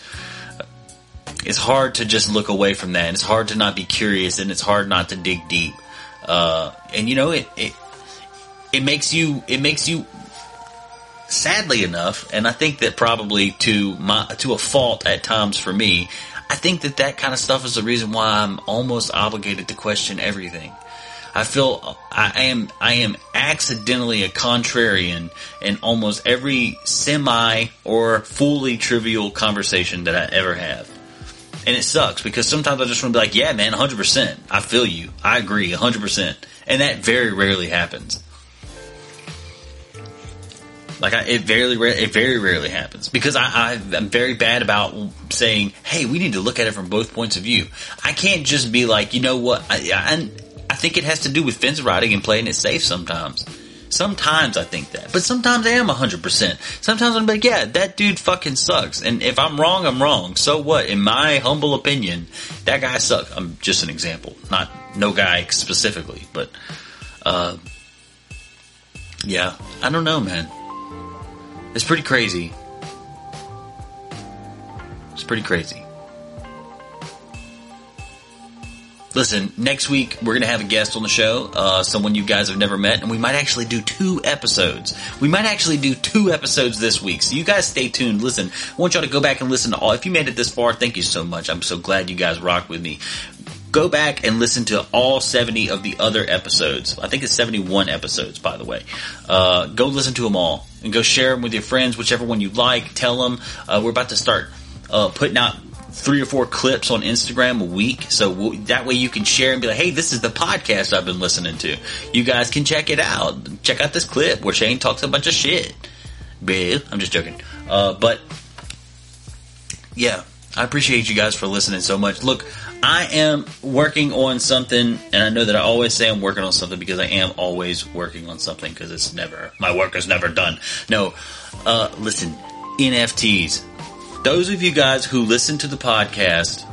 it's hard to just look away from that. And it's hard to not be curious, and it's hard not to dig deep. Uh, and you know, it, it it makes you it makes you sadly enough, and I think that probably to my to a fault at times for me, I think that that kind of stuff is the reason why I'm almost obligated to question everything. I feel I am I am accidentally a contrarian in almost every semi or fully trivial conversation that I ever have. And it sucks because sometimes I just want to be like, yeah, man, 100%. I feel you. I agree, 100%. And that very rarely happens. Like I, it very, it very rarely happens because I, am very bad about saying, "Hey, we need to look at it from both points of view." I can't just be like, you know what? I, I, I think it has to do with fence riding and playing it safe sometimes. Sometimes I think that, but sometimes I am 100%. Sometimes I'm like, yeah, that dude fucking sucks. And if I'm wrong, I'm wrong. So what? In my humble opinion, that guy sucks. I'm just an example, not no guy specifically, but, uh, yeah, I don't know, man. It's pretty crazy. It's pretty crazy. Listen, next week we're going to have a guest on the show, uh, someone you guys have never met, and we might actually do two episodes. We might actually do two episodes this week, so you guys stay tuned. Listen, I want y'all to go back and listen to all. If you made it this far, thank you so much. I'm so glad you guys rocked with me. Go back and listen to all 70 of the other episodes. I think it's 71 episodes, by the way. Uh, go listen to them all and go share them with your friends, whichever one you like. Tell them uh, we're about to start uh, putting out three or four clips on Instagram a week. So that way you can share and be like, hey, this is the podcast I've been listening to. You guys can check it out. Check out this clip where Shane talks a bunch of shit. Bill, I'm just joking. Uh, but yeah, I appreciate you guys for listening so much. Look, I am working on something, and I know that I always say I'm working on something because I am always working on something because it's never, my work is never done. No, uh, listen, NFTs those of you guys who listen to the podcast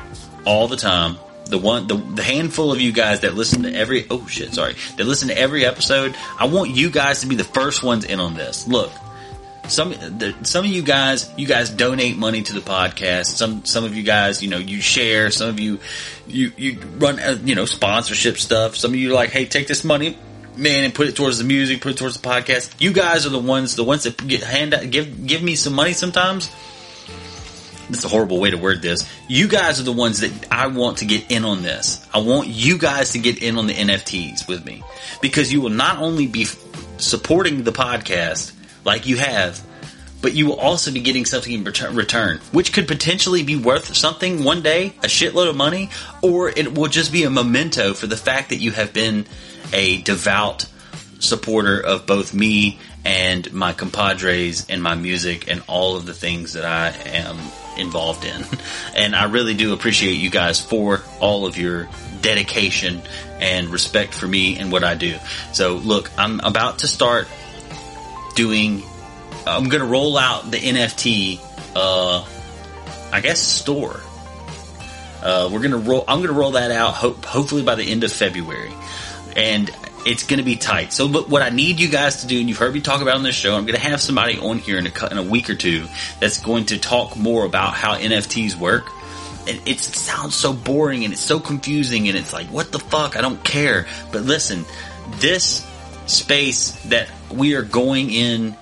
all the time, the one, the, the, handful of you guys that listen to every, oh shit, sorry, that listen to every episode, I want you guys to be the first ones in on this. Look, some, the, some of you guys, you guys donate money to the podcast. Some, some of you guys, you know, you share. Some of you, you, you run, uh, you know, sponsorship stuff. Some of you like, hey, take this money, man, and put it towards the music, put it towards the podcast. You guys are the ones, the ones that get hand out, give, give me some money sometimes it's a horrible way to word this. You guys are the ones that I want to get in on this. I want you guys to get in on the NFTs with me because you will not only be supporting the podcast like you have, but you will also be getting something in return, which could potentially be worth something one day, a shitload of money, or it will just be a memento for the fact that you have been a devout supporter of both me and my compadres and my music and all of the things that I am involved in. And I really do appreciate you guys for all of your dedication and respect for me and what I do. So look, I'm about to start doing, I'm going to roll out the NFT, uh, I guess store. Uh, we're gonna roll. I'm gonna roll that out. Hope, hopefully by the end of February, and it's going to be tight. So, look, what I need you guys to do, and you've heard me talk about on this show, I'm going to have somebody on here in a, in a week or two that's going to talk more about how NFTs work. it, it sounds so boring and it's so confusing and it's like, what the fuck? I don't care. But listen, this space that we are going in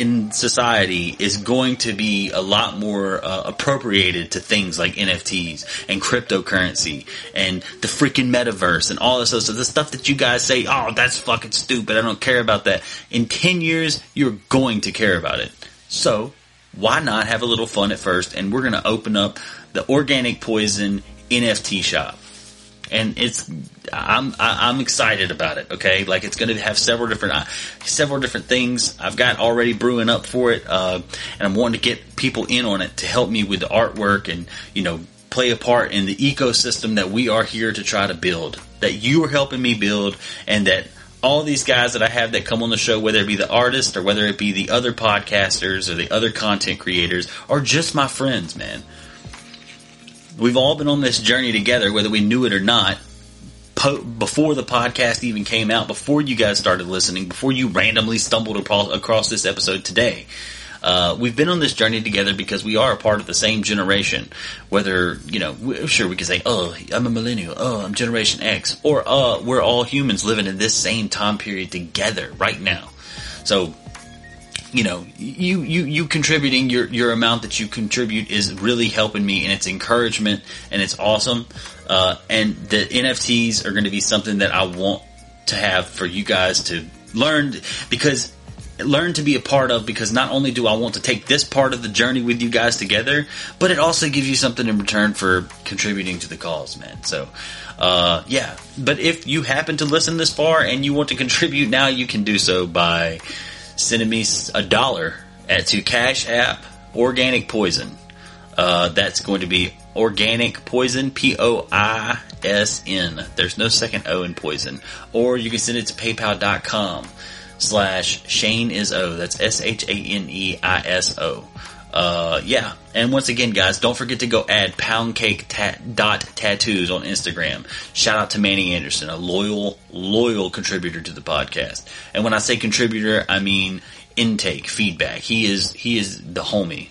in society is going to be a lot more uh, appropriated to things like NFTs and cryptocurrency and the freaking metaverse and all this other stuff. The stuff that you guys say, oh, that's fucking stupid. I don't care about that. In 10 years, you're going to care about it. So, why not have a little fun at first? And we're going to open up the Organic Poison NFT shop and it's I'm I'm excited about it. Okay, like it's going to have several different uh, several different things I've got already brewing up for it, uh, and I'm wanting to get people in on it to help me with the artwork and you know play a part in the ecosystem that we are here to try to build. That you are helping me build, and that all these guys that I have that come on the show, whether it be the artist or whether it be the other podcasters or the other content creators, are just my friends, man. We've all been on this journey together, whether we knew it or not. Po- before the podcast even came out, before you guys started listening, before you randomly stumbled across this episode today, uh, we've been on this journey together because we are a part of the same generation. Whether, you know, sure, we can say, oh, I'm a millennial, oh, I'm Generation X, or, uh, we're all humans living in this same time period together right now. So, you know, you, you, you contributing your, your amount that you contribute is really helping me and it's encouragement and it's awesome. Uh, and the NFTs are going to be something that I want to have for you guys to learn because learn to be a part of because not only do I want to take this part of the journey with you guys together, but it also gives you something in return for contributing to the cause, man. So, uh, yeah. But if you happen to listen this far and you want to contribute now, you can do so by sending me a dollar at to Cash App Organic Poison. Uh, that's going to be Organic Poison, P O I S N. There's no second O in poison. Or you can send it to paypal.com slash Shane is O. That's S H A N E I S O. Uh, yeah. And once again, guys, don't forget to go add pound cake tat, dot tattoos on Instagram. Shout out to Manny Anderson, a loyal, loyal contributor to the podcast. And when I say contributor, I mean intake, feedback. He is, he is the homie.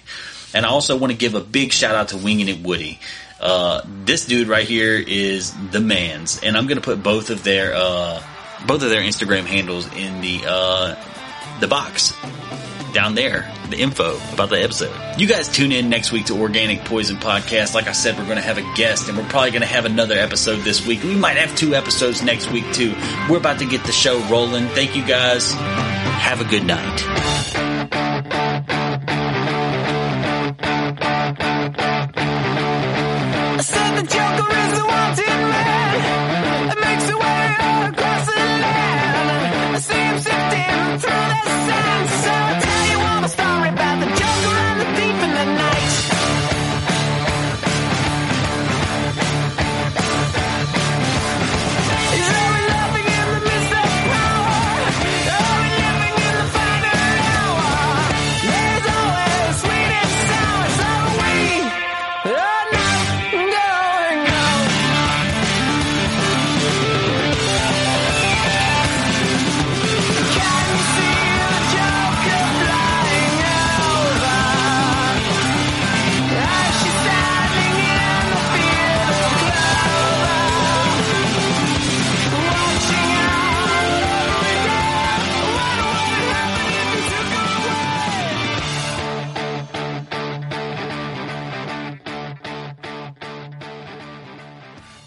And I also want to give a big shout out to Winging It Woody. Uh, this dude right here is the man's, and I'm gonna put both of their, uh, both of their Instagram handles in the, uh, the box down there, the info about the episode. You guys tune in next week to Organic Poison Podcast. Like I said, we're going to have a guest and we're probably going to have another episode this week. We might have two episodes next week too. We're about to get the show rolling. Thank you guys. Have a good night. through